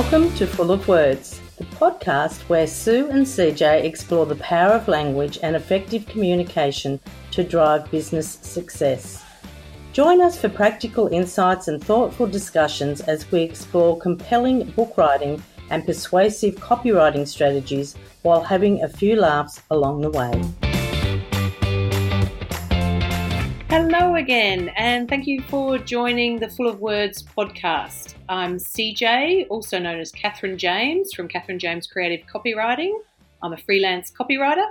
Welcome to Full of Words, the podcast where Sue and CJ explore the power of language and effective communication to drive business success. Join us for practical insights and thoughtful discussions as we explore compelling book writing and persuasive copywriting strategies while having a few laughs along the way. Hello again, and thank you for joining the Full of Words podcast. I'm CJ, also known as Catherine James from Catherine James Creative Copywriting. I'm a freelance copywriter,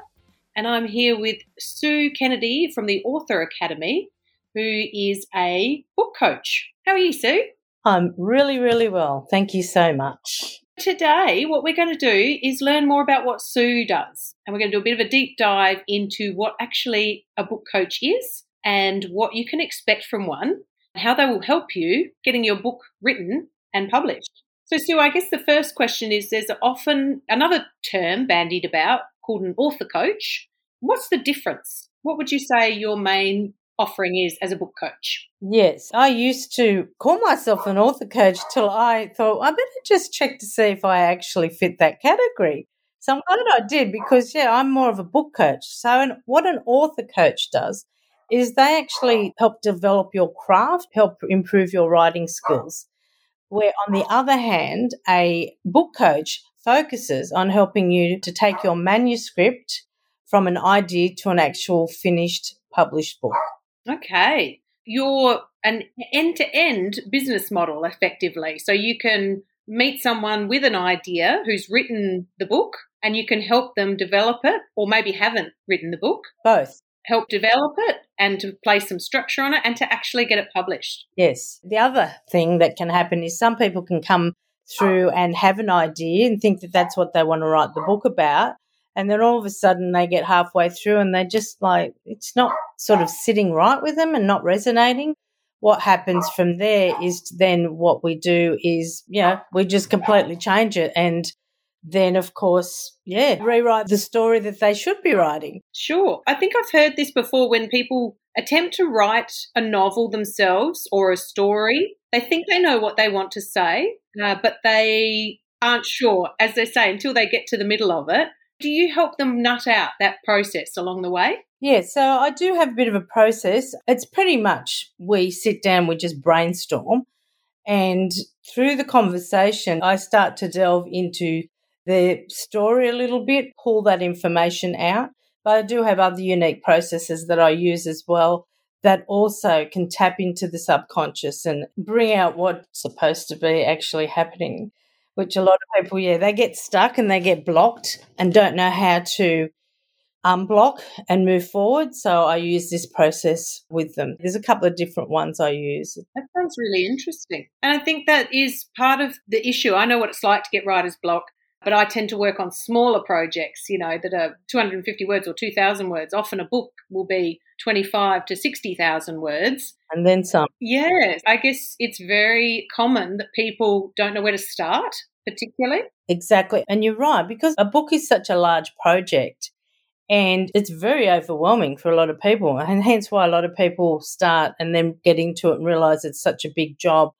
and I'm here with Sue Kennedy from the Author Academy, who is a book coach. How are you, Sue? I'm really, really well. Thank you so much. Today, what we're going to do is learn more about what Sue does. And we're going to do a bit of a deep dive into what actually a book coach is and what you can expect from one, how they will help you getting your book written and published. So, Sue, I guess the first question is there's often another term bandied about called an author coach. What's the difference? What would you say your main offering is as a book coach? Yes, I used to call myself an author coach till I thought I better just check to see if I actually fit that category. So I'm glad I did because, yeah, I'm more of a book coach. So, an, what an author coach does is they actually help develop your craft, help improve your writing skills. Where, on the other hand, a book coach focuses on helping you to take your manuscript from an idea to an actual finished published book. Okay. You're an end to end business model effectively. So you can meet someone with an idea who's written the book and you can help them develop it or maybe haven't written the book. Both help develop it and to place some structure on it and to actually get it published. Yes. The other thing that can happen is some people can come through and have an idea and think that that's what they want to write the book about. And then all of a sudden they get halfway through and they just like, it's not sort of sitting right with them and not resonating. What happens from there is then what we do is, you know, we just completely change it and then of course, yeah, rewrite the story that they should be writing. Sure. I think I've heard this before when people attempt to write a novel themselves or a story. They think they know what they want to say, uh, but they aren't sure, as they say, until they get to the middle of it. Do you help them nut out that process along the way? Yeah, so I do have a bit of a process. It's pretty much we sit down, we just brainstorm, and through the conversation, I start to delve into the story a little bit, pull that information out. But I do have other unique processes that I use as well that also can tap into the subconscious and bring out what's supposed to be actually happening, which a lot of people, yeah, they get stuck and they get blocked and don't know how to unblock and move forward. So I use this process with them. There's a couple of different ones I use. That sounds really interesting. And I think that is part of the issue. I know what it's like to get writer's block but I tend to work on smaller projects, you know, that are 250 words or 2,000 words. Often a book will be 25 to 60,000 words. And then some. Yes. I guess it's very common that people don't know where to start, particularly. Exactly. And you're right, because a book is such a large project and it's very overwhelming for a lot of people. And hence why a lot of people start and then get into it and realize it's such a big job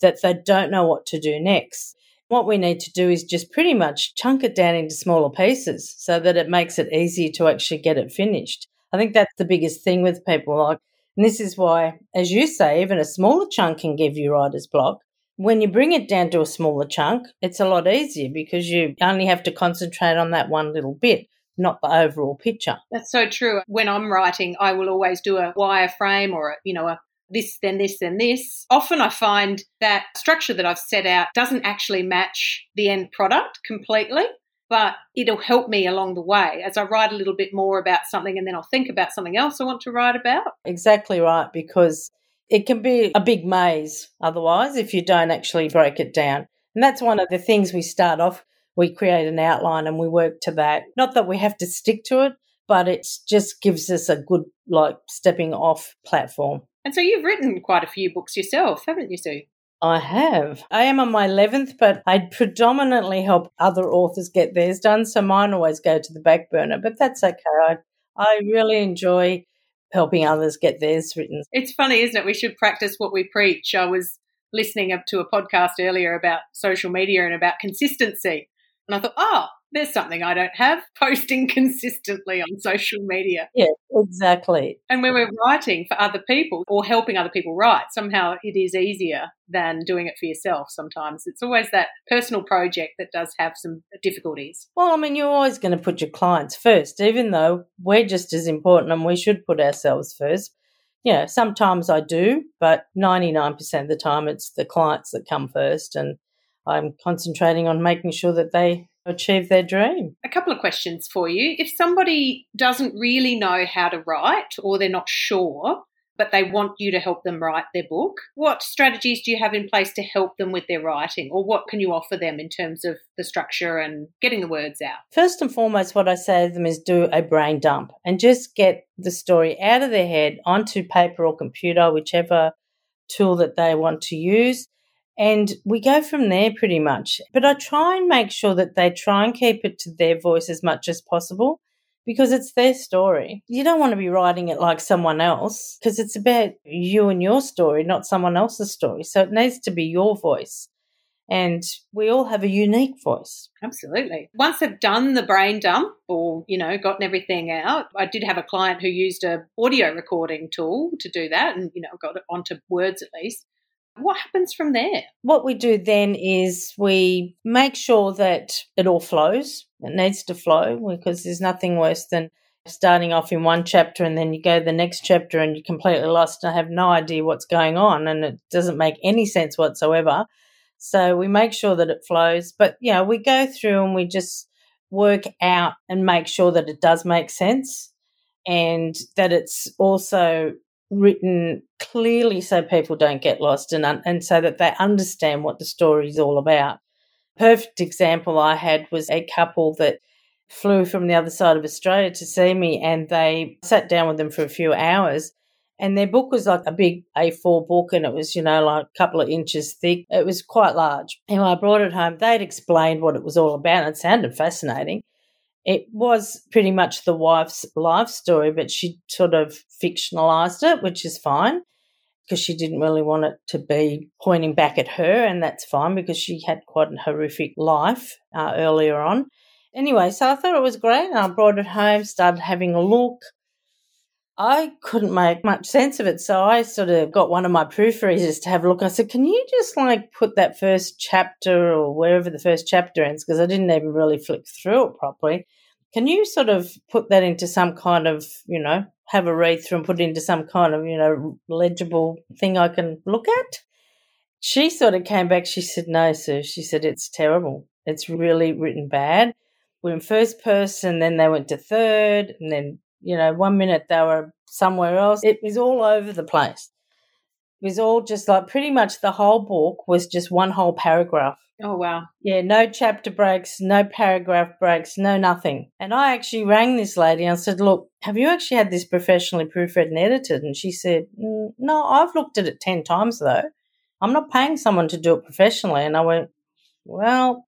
that they don't know what to do next. What we need to do is just pretty much chunk it down into smaller pieces so that it makes it easier to actually get it finished. I think that's the biggest thing with people. Like, and this is why, as you say, even a smaller chunk can give you writer's block. When you bring it down to a smaller chunk, it's a lot easier because you only have to concentrate on that one little bit not the overall picture. That's so true. When I'm writing, I will always do a wireframe or a, you know a this, then this, then this. Often I find that structure that I've set out doesn't actually match the end product completely, but it'll help me along the way as I write a little bit more about something and then I'll think about something else I want to write about. Exactly right, because it can be a big maze otherwise if you don't actually break it down. And that's one of the things we start off. We create an outline and we work to that. Not that we have to stick to it, but it just gives us a good, like, stepping off platform. And so you've written quite a few books yourself, haven't you, Sue? I have. I am on my 11th, but I predominantly help other authors get theirs done. So mine always go to the back burner, but that's okay. I, I really enjoy helping others get theirs written. It's funny, isn't it? We should practice what we preach. I was listening up to a podcast earlier about social media and about consistency. And I thought, oh, there's something I don't have posting consistently on social media. Yeah, exactly. And when we're writing for other people or helping other people write, somehow it is easier than doing it for yourself sometimes. It's always that personal project that does have some difficulties. Well, I mean, you're always going to put your clients first, even though we're just as important and we should put ourselves first. You know, sometimes I do, but 99% of the time it's the clients that come first. And I'm concentrating on making sure that they achieve their dream. A couple of questions for you. If somebody doesn't really know how to write or they're not sure, but they want you to help them write their book, what strategies do you have in place to help them with their writing? Or what can you offer them in terms of the structure and getting the words out? First and foremost, what I say to them is do a brain dump and just get the story out of their head onto paper or computer, whichever tool that they want to use and we go from there pretty much. But I try and make sure that they try and keep it to their voice as much as possible because it's their story. You don't want to be writing it like someone else because it's about you and your story, not someone else's story. So it needs to be your voice. And we all have a unique voice. Absolutely. Once I've done the brain dump or, you know, gotten everything out, I did have a client who used a audio recording tool to do that and, you know, got it onto words at least. What happens from there? What we do then is we make sure that it all flows. It needs to flow because there's nothing worse than starting off in one chapter and then you go to the next chapter and you're completely lost and have no idea what's going on and it doesn't make any sense whatsoever. So we make sure that it flows. But, know, we go through and we just work out and make sure that it does make sense and that it's also written clearly so people don't get lost and, and so that they understand what the story is all about. Perfect example I had was a couple that flew from the other side of Australia to see me and they sat down with them for a few hours and their book was like a big A4 book and it was, you know, like a couple of inches thick. It was quite large. And I brought it home, they'd explained what it was all about. And it sounded fascinating. It was pretty much the wife's life story, but she sort of fictionalized it, which is fine because she didn't really want it to be pointing back at her, and that's fine because she had quite a horrific life uh, earlier on. Anyway, so I thought it was great, and I brought it home, started having a look. I couldn't make much sense of it, so I sort of got one of my proofreaders to have a look. I said, "Can you just like put that first chapter or wherever the first chapter ends?" Because I didn't even really flip through it properly. Can you sort of put that into some kind of, you know, have a read through and put it into some kind of, you know, legible thing I can look at? She sort of came back. She said, no, sir. She said, it's terrible. It's really written bad. We're in first person, then they went to third, and then, you know, one minute they were somewhere else. It was all over the place. It was all just like pretty much the whole book was just one whole paragraph. Oh, wow. Yeah, no chapter breaks, no paragraph breaks, no nothing. And I actually rang this lady and I said, Look, have you actually had this professionally proofread and edited? And she said, mm, No, I've looked at it 10 times though. I'm not paying someone to do it professionally. And I went, Well,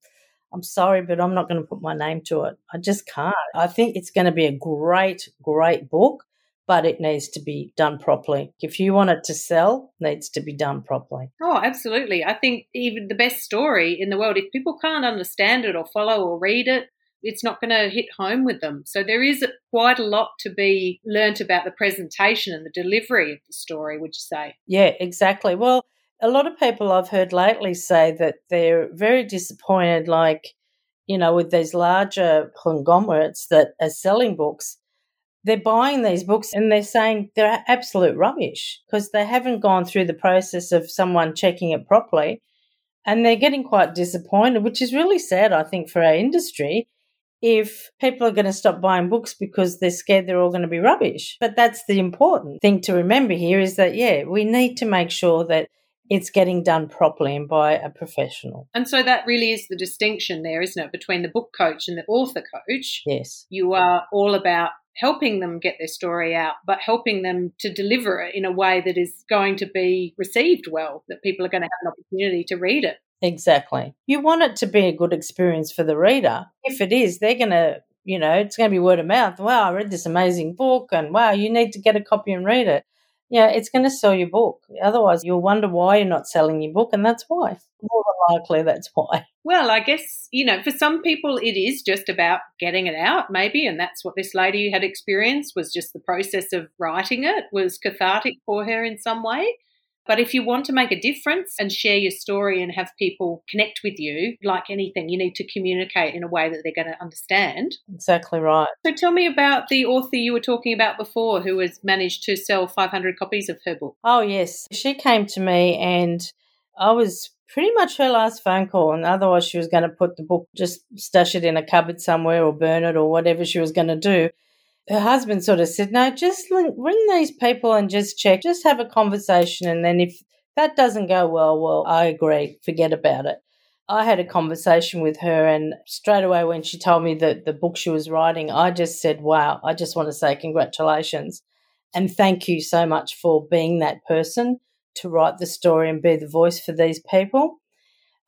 I'm sorry, but I'm not going to put my name to it. I just can't. I think it's going to be a great, great book but it needs to be done properly. If you want it to sell, it needs to be done properly. Oh, absolutely. I think even the best story in the world, if people can't understand it or follow or read it, it's not going to hit home with them. So there is quite a lot to be learnt about the presentation and the delivery of the story, would you say? Yeah, exactly. Well, a lot of people I've heard lately say that they're very disappointed, like, you know, with these larger conglomerates that are selling books they're buying these books and they're saying they're absolute rubbish because they haven't gone through the process of someone checking it properly. And they're getting quite disappointed, which is really sad, I think, for our industry. If people are going to stop buying books because they're scared they're all going to be rubbish. But that's the important thing to remember here is that, yeah, we need to make sure that it's getting done properly and by a professional. And so that really is the distinction there, isn't it, between the book coach and the author coach? Yes. You are all about helping them get their story out, but helping them to deliver it in a way that is going to be received well, that people are going to have an opportunity to read it. Exactly. You want it to be a good experience for the reader. If it is, they're going to, you know, it's going to be word of mouth. Wow, I read this amazing book, and wow, you need to get a copy and read it. Yeah, it's going to sell your book. Otherwise, you'll wonder why you're not selling your book, and that's why. More than likely, that's why. Well, I guess, you know, for some people it is just about getting it out, maybe, and that's what this lady had experienced was just the process of writing it was cathartic for her in some way. But if you want to make a difference and share your story and have people connect with you, like anything, you need to communicate in a way that they're going to understand. Exactly right. So tell me about the author you were talking about before who has managed to sell 500 copies of her book. Oh, yes. She came to me and I was pretty much her last phone call. And otherwise, she was going to put the book, just stash it in a cupboard somewhere or burn it or whatever she was going to do her husband sort of said, No, just ring these people and just check, just have a conversation. And then if that doesn't go well, well, I agree, forget about it. I had a conversation with her, and straight away when she told me that the book she was writing, I just said, Wow, I just want to say congratulations. And thank you so much for being that person to write the story and be the voice for these people.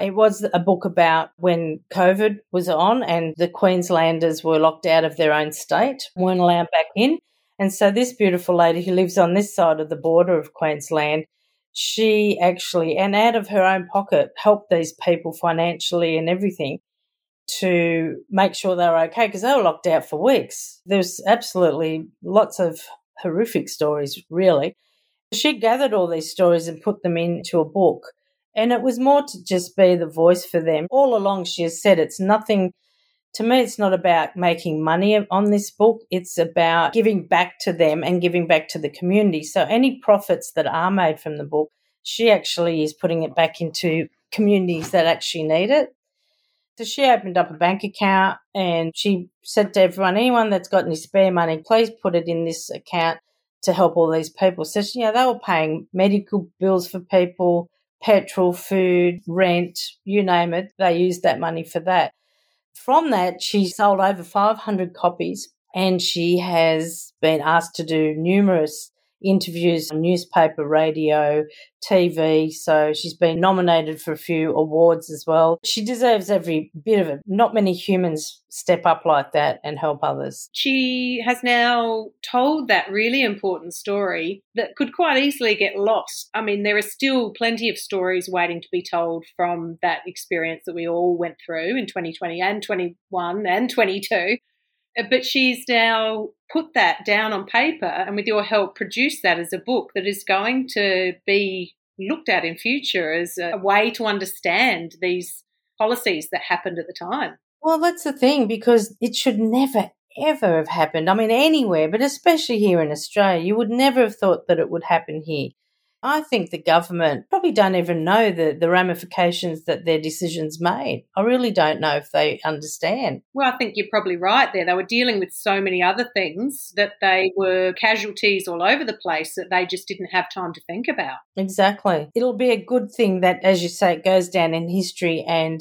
It was a book about when COVID was on and the Queenslanders were locked out of their own state, weren't allowed back in. And so this beautiful lady who lives on this side of the border of Queensland, she actually, and out of her own pocket, helped these people financially and everything to make sure they were okay because they were locked out for weeks. There's absolutely lots of horrific stories, really. She gathered all these stories and put them into a book. And it was more to just be the voice for them. All along, she has said it's nothing, to me, it's not about making money on this book. It's about giving back to them and giving back to the community. So any profits that are made from the book, she actually is putting it back into communities that actually need it. So she opened up a bank account and she said to everyone, anyone that's got any spare money, please put it in this account to help all these people. So, you know, they were paying medical bills for people, petrol, food, rent, you name it. They used that money for that. From that, she sold over 500 copies and she has been asked to do numerous interviews newspaper, radio, TV. So she's been nominated for a few awards as well. She deserves every bit of it. Not many humans step up like that and help others. She has now told that really important story that could quite easily get lost. I mean, there are still plenty of stories waiting to be told from that experience that we all went through in 2020 and 21 and 22 Uh, but she's now put that down on paper and with your help produce that as a book that is going to be looked at in future as a way to understand these policies that happened at the time. Well, that's the thing because it should never ever have happened. I mean, anywhere, but especially here in Australia, you would never have thought that it would happen here. I think the government probably don't even know the, the ramifications that their decisions made. I really don't know if they understand. Well, I think you're probably right there. They were dealing with so many other things that they were casualties all over the place that they just didn't have time to think about. Exactly. It'll be a good thing that, as you say, it goes down in history and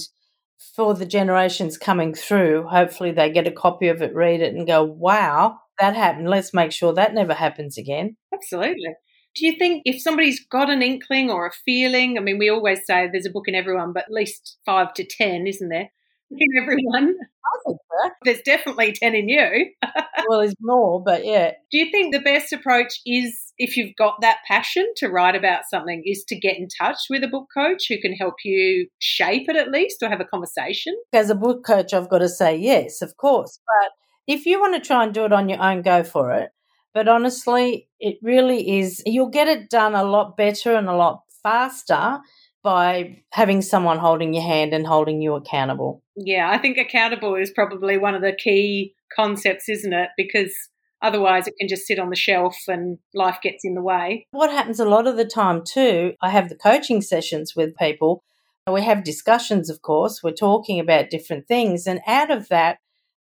for the generations coming through, hopefully they get a copy of it, read it, and go, wow, that happened. Let's make sure that never happens again. Absolutely. Do you think if somebody's got an inkling or a feeling, I mean, we always say there's a book in everyone, but at least five to 10, isn't there? In everyone. I think so. There's definitely 10 in you. well, there's more, but yeah. Do you think the best approach is, if you've got that passion to write about something, is to get in touch with a book coach who can help you shape it at least or have a conversation? As a book coach, I've got to say yes, of course. But if you want to try and do it on your own, go for it. But honestly, it really is, you'll get it done a lot better and a lot faster by having someone holding your hand and holding you accountable. Yeah, I think accountable is probably one of the key concepts, isn't it? Because otherwise it can just sit on the shelf and life gets in the way. What happens a lot of the time, too, I have the coaching sessions with people. We have discussions, of course, we're talking about different things. And out of that,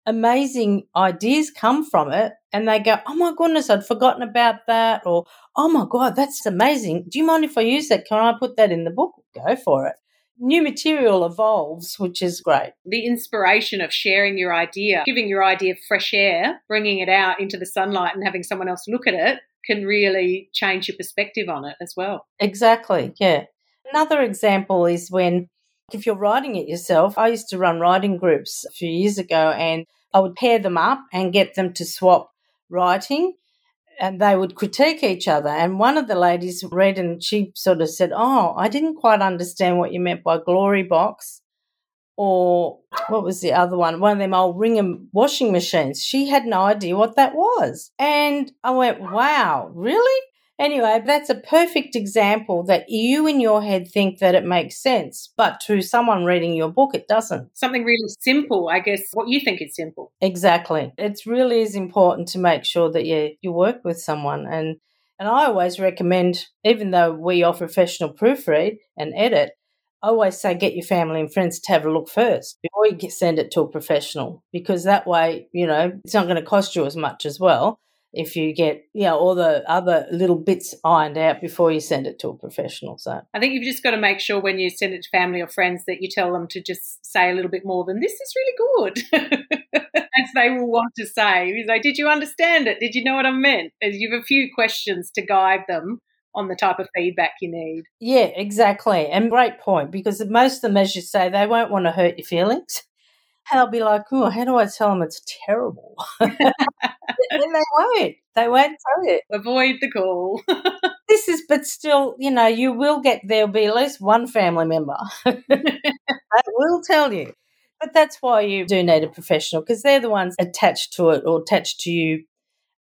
amazing ideas come from it and they go, Oh my goodness, I'd forgotten about that. Or, Oh my God, that's amazing. Do you mind if I use that? Can I put that in the book? Go for it. New material evolves, which is great. The inspiration of sharing your idea, giving your idea fresh air, bringing it out into the sunlight and having someone else look at it can really change your perspective on it as well. Exactly. Yeah. Another example is when if you're writing it yourself, I used to run writing groups a few years ago and I would pair them up and get them to swap writing. and they would critique each other. And one of the ladies read and she sort of said, Oh, I didn't quite understand what you meant by glory box. Or what was the other one? One of them old Ringham washing machines. She had no idea what that was. And I went, Wow, really? Anyway, that's a perfect example that you in your head think that it makes sense, but to someone reading your book, it doesn't. Something really simple, I guess, what you think is simple. Exactly. It really is important to make sure that you, you work with someone. And, and I always recommend, even though we offer professional proofread and edit, I always say get your family and friends to have a look first before you send it to a professional because that way, you know, it's not going to cost you as much as well if you get you know all the other little bits ironed out before you send it to a professional so. I think you've just got to make sure when you send it to family or friends that you tell them to just say a little bit more than this is really good as they will want to say. You say did you understand it? Did you know what i meant? As you have a few questions to guide them on the type of feedback you need. Yeah exactly and great point because most of them as you say they won't want to hurt your feelings I'll be like, oh, how do I tell them it's terrible? and they won't. They won't tell you. Avoid the call. this is, but still, you know, you will get, there'll be at least one family member that will tell you. But that's why you do need a professional because they're the ones attached to it or attached to you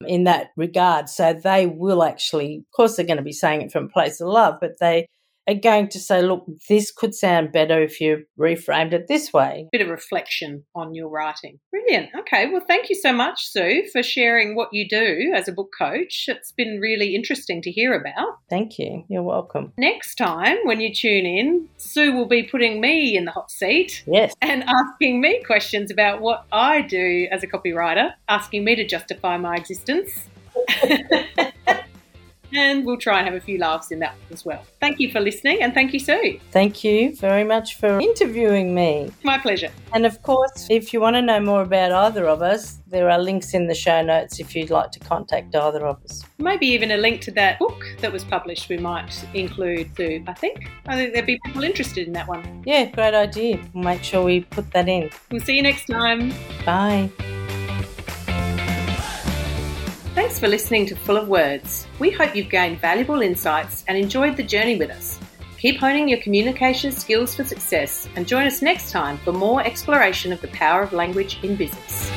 in that regard. So they will actually, of course, they're going to be saying it from a place of love, but they are going to say, look, this could sound better if you reframed it this way. Bit of reflection on your writing. Brilliant. Okay. Well, thank you so much, Sue, for sharing what you do as a book coach. It's been really interesting to hear about. Thank you. You're welcome. Next time, when you tune in, Sue will be putting me in the hot seat. Yes. And asking me questions about what I do as a copywriter, asking me to justify my existence. and we'll try and have a few laughs in that as well. Thank you for listening and thank you, Sue. Thank you very much for interviewing me. My pleasure. And of course, if you want to know more about either of us, there are links in the show notes if you'd like to contact either of us. Maybe even a link to that book that was published, we might include too, I think. I think there'd be people interested in that one. Yeah, great idea. We'll make sure we put that in. We'll see you next time. Bye. Thanks for listening to Full of Words. We hope you've gained valuable insights and enjoyed the journey with us. Keep honing your communication skills for success and join us next time for more exploration of the power of language in business.